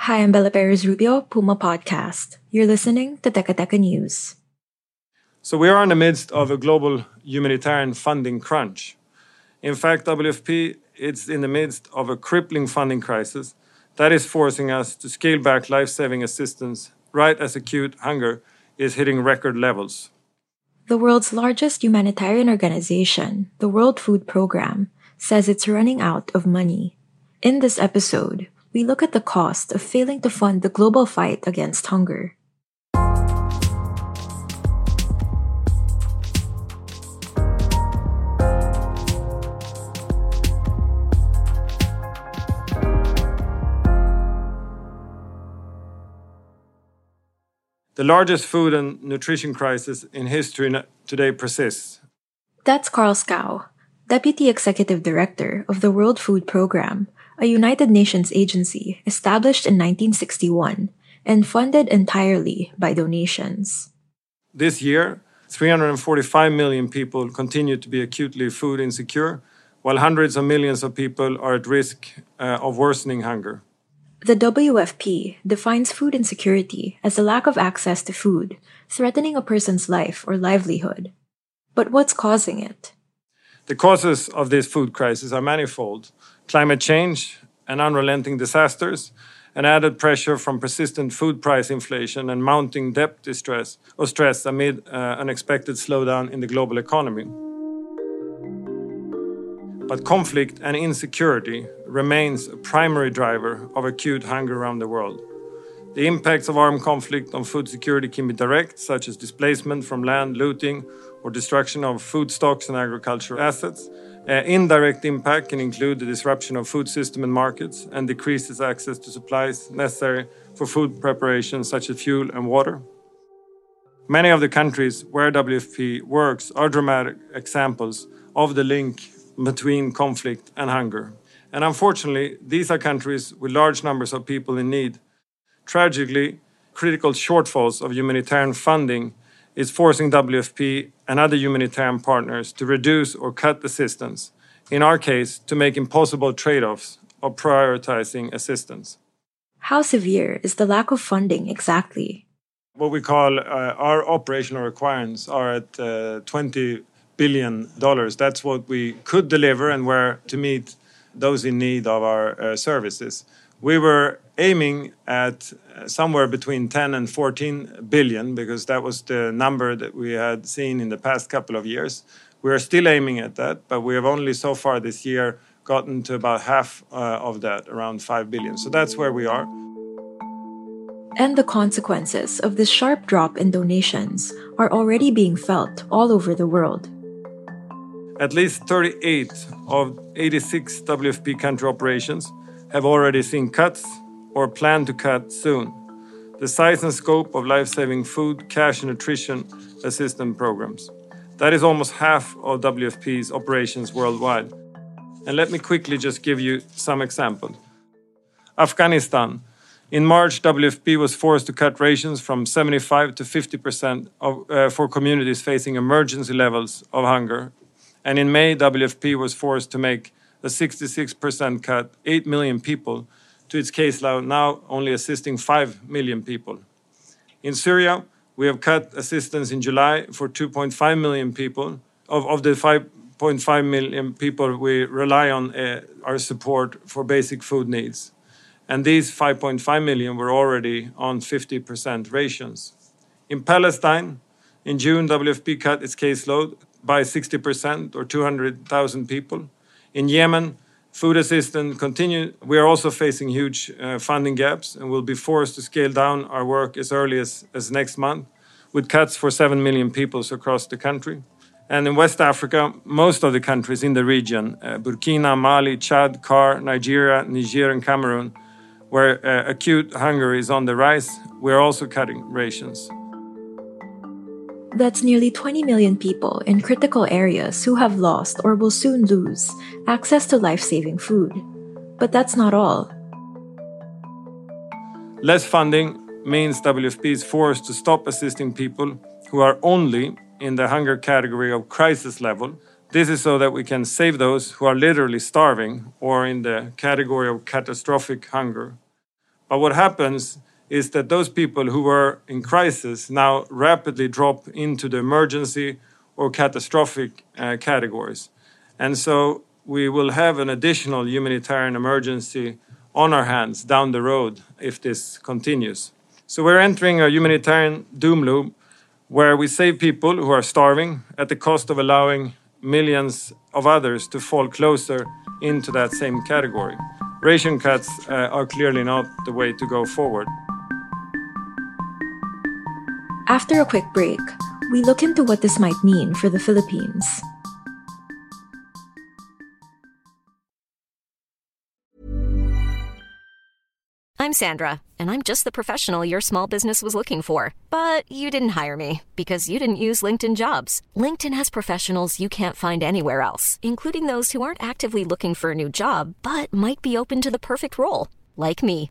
Hi, I'm Bella Perez Rubio, Puma Podcast. You're listening to Teka Teka News. So we are in the midst of a global humanitarian funding crunch. In fact, WFP is in the midst of a crippling funding crisis that is forcing us to scale back life-saving assistance right as acute hunger is hitting record levels. The world's largest humanitarian organization, the World Food Program, says it's running out of money. In this episode, we look at the cost of failing to fund the global fight against hunger. The largest food and nutrition crisis in history today persists. That's Carl Skau, Deputy Executive Director of the World Food Program, a United Nations agency established in 1961 and funded entirely by donations. This year, 345 million people continue to be acutely food insecure, while hundreds of millions of people are at risk uh, of worsening hunger. The WFP defines food insecurity as a lack of access to food, threatening a person's life or livelihood. But what's causing it? The causes of this food crisis are manifold climate change and unrelenting disasters, and added pressure from persistent food price inflation and mounting debt distress or stress amid uh, unexpected slowdown in the global economy. But conflict and insecurity remains a primary driver of acute hunger around the world. The impacts of armed conflict on food security can be direct, such as displacement from land, looting, or destruction of food stocks and agricultural assets. Uh, indirect impact can include the disruption of food system and markets and decreases access to supplies necessary for food preparation, such as fuel and water. Many of the countries where WFP works are dramatic examples of the link between conflict and hunger. And unfortunately, these are countries with large numbers of people in need. Tragically, critical shortfalls of humanitarian funding is forcing WFP and other humanitarian partners to reduce or cut assistance, in our case, to make impossible trade offs of prioritizing assistance. How severe is the lack of funding exactly? What we call uh, our operational requirements are at uh, 20 billion dollars. That's what we could deliver and where to meet those in need of our uh, services. We were aiming at uh, somewhere between 10 and 14 billion because that was the number that we had seen in the past couple of years. We are still aiming at that, but we have only so far this year gotten to about half uh, of that, around 5 billion. So that's where we are. And the consequences of this sharp drop in donations are already being felt all over the world. At least 38 of 86 WFP country operations have already seen cuts or plan to cut soon. The size and scope of life saving food, cash, and nutrition assistance programs. That is almost half of WFP's operations worldwide. And let me quickly just give you some examples. Afghanistan. In March, WFP was forced to cut rations from 75 to 50 percent uh, for communities facing emergency levels of hunger and in May, WFP was forced to make a 66% cut, 8 million people, to its caseload, now only assisting 5 million people. In Syria, we have cut assistance in July for 2.5 million people. Of, of the 5.5 million people, we rely on uh, our support for basic food needs. And these 5.5 million were already on 50% rations. In Palestine, in June, WFP cut its caseload by 60% or 200,000 people. In Yemen, food assistance continue. We are also facing huge uh, funding gaps and will be forced to scale down our work as early as, as next month with cuts for 7 million people across the country. And in West Africa, most of the countries in the region, uh, Burkina, Mali, Chad, CAR, Nigeria, Niger, and Cameroon, where uh, acute hunger is on the rise, we're also cutting rations. That's nearly 20 million people in critical areas who have lost or will soon lose access to life saving food. But that's not all. Less funding means WFP is forced to stop assisting people who are only in the hunger category of crisis level. This is so that we can save those who are literally starving or in the category of catastrophic hunger. But what happens is that those people who were in crisis now rapidly drop into the emergency or catastrophic uh, categories. And so we will have an additional humanitarian emergency on our hands down the road if this continues. So we're entering a humanitarian doom loop where we save people who are starving at the cost of allowing millions of others to fall closer into that same category. Ration cuts uh, are clearly not the way to go forward. After a quick break, we look into what this might mean for the Philippines. I'm Sandra, and I'm just the professional your small business was looking for. But you didn't hire me because you didn't use LinkedIn jobs. LinkedIn has professionals you can't find anywhere else, including those who aren't actively looking for a new job but might be open to the perfect role, like me.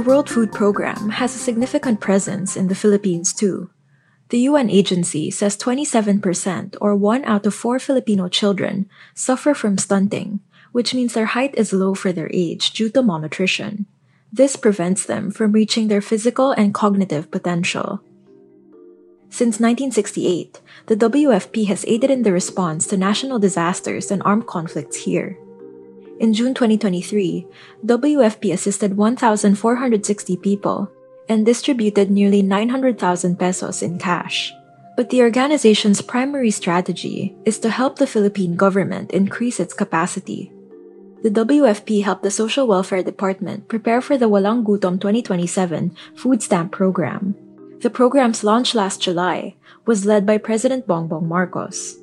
The World Food Program has a significant presence in the Philippines too. The UN agency says 27% or 1 out of 4 Filipino children suffer from stunting, which means their height is low for their age due to malnutrition. This prevents them from reaching their physical and cognitive potential. Since 1968, the WFP has aided in the response to national disasters and armed conflicts here. In June 2023, WFP assisted 1,460 people and distributed nearly 900,000 pesos in cash. But the organization's primary strategy is to help the Philippine government increase its capacity. The WFP helped the Social Welfare Department prepare for the Walang Gutom 2027 food stamp program. The program's launch last July was led by President Bongbong Marcos.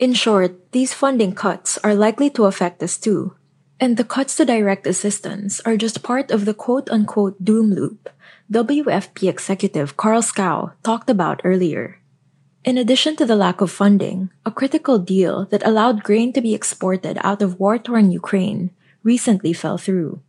In short, these funding cuts are likely to affect us too. And the cuts to direct assistance are just part of the quote unquote doom loop WFP executive Carl Skau talked about earlier. In addition to the lack of funding, a critical deal that allowed grain to be exported out of war torn Ukraine recently fell through.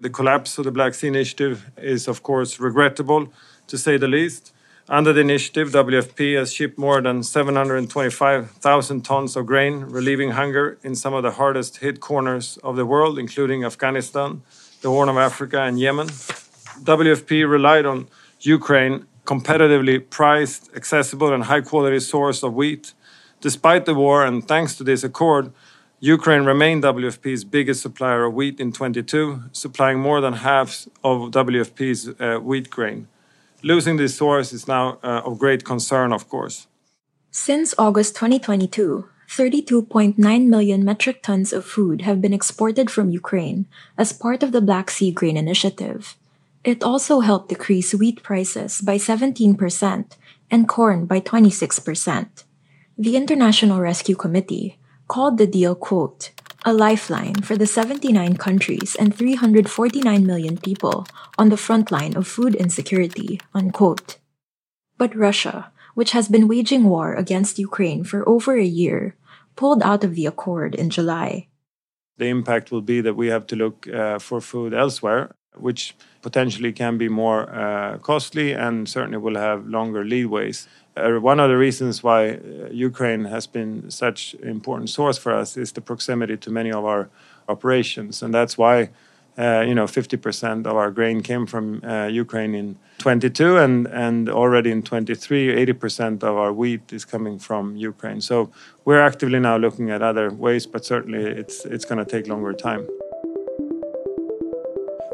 The collapse of the Black Sea Initiative is, of course, regrettable, to say the least. Under the initiative, WFP has shipped more than 725,000 tons of grain, relieving hunger in some of the hardest hit corners of the world, including Afghanistan, the Horn of Africa, and Yemen. WFP relied on Ukraine, competitively priced, accessible, and high quality source of wheat. Despite the war, and thanks to this accord, Ukraine remained WFP's biggest supplier of wheat in 22, supplying more than half of WFP's uh, wheat grain. Losing this source is now uh, of great concern, of course. Since August 2022, 32.9 million metric tons of food have been exported from Ukraine as part of the Black Sea Grain Initiative. It also helped decrease wheat prices by 17% and corn by 26%. The International Rescue Committee called the deal, quote, a lifeline for the 79 countries and 349 million people on the front line of food insecurity, unquote. But Russia, which has been waging war against Ukraine for over a year, pulled out of the accord in July. The impact will be that we have to look uh, for food elsewhere, which potentially can be more uh, costly and certainly will have longer leadways. Uh, one of the reasons why uh, Ukraine has been such an important source for us is the proximity to many of our operations, and that's why uh, you know 50% of our grain came from uh, Ukraine in 22, and and already in 23, 80% of our wheat is coming from Ukraine. So we're actively now looking at other ways, but certainly it's it's going to take longer time.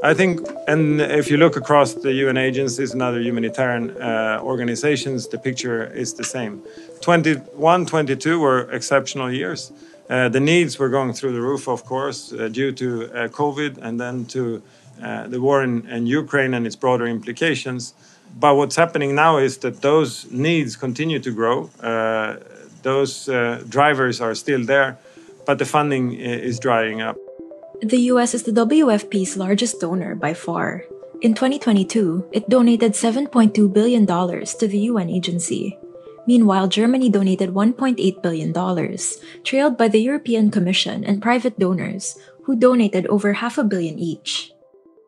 I think, and if you look across the UN agencies and other humanitarian uh, organizations, the picture is the same. 21, 22 were exceptional years. Uh, the needs were going through the roof, of course, uh, due to uh, COVID and then to uh, the war in, in, Ukraine and its broader implications. But what's happening now is that those needs continue to grow. Uh, those drivers are still there, but the funding is drying up. The US is the WFP's largest donor by far. In 2022, it donated $7.2 billion to the UN agency. Meanwhile, Germany donated $1.8 billion, trailed by the European Commission and private donors, who donated over half a billion each.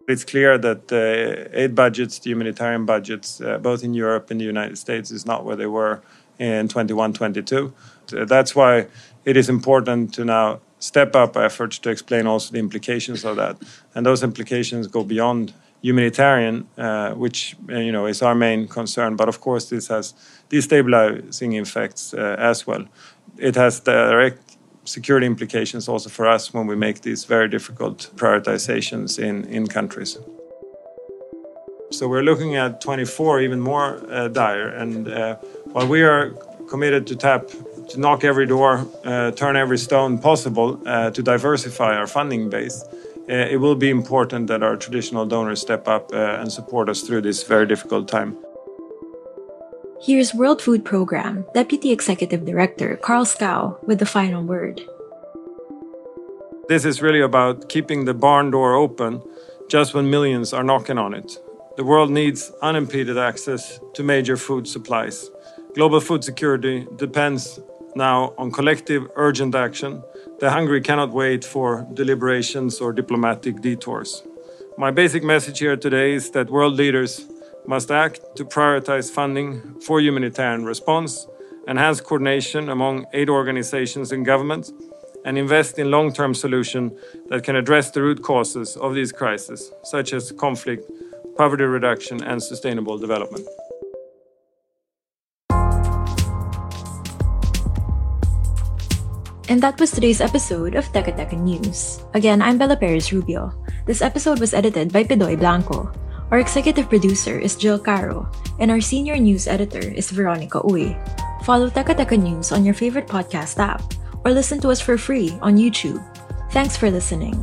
It's clear that the aid budgets, the humanitarian budgets, uh, both in Europe and the United States, is not where they were in 21 22. That's why it is important to now step up efforts to explain also the implications of that. And those implications go beyond humanitarian, uh, which uh, you know is our main concern. But of course, this has destabilizing effects uh, as well. It has direct security implications also for us when we make these very difficult prioritizations in, in countries. So we're looking at 24 even more uh, dire. And uh, while we are committed to tap to knock every door, uh, turn every stone possible uh, to diversify our funding base, uh, it will be important that our traditional donors step up uh, and support us through this very difficult time. Here's World Food Program Deputy Executive Director Carl Skau with the final word. This is really about keeping the barn door open just when millions are knocking on it. The world needs unimpeded access to major food supplies. Global food security depends now on collective urgent action. The hungry cannot wait for deliberations or diplomatic detours. My basic message here today is that world leaders must act to prioritize funding for humanitarian response, enhance coordination among aid organizations and governments, and invest in long term solutions that can address the root causes of these crises, such as conflict, poverty reduction, and sustainable development. And that was today's episode of Teka Teka News. Again, I'm Bella Perez Rubio. This episode was edited by Pidoy Blanco. Our executive producer is Jill Caro, and our senior news editor is Veronica Uy. Follow Teka Teka News on your favorite podcast app, or listen to us for free on YouTube. Thanks for listening.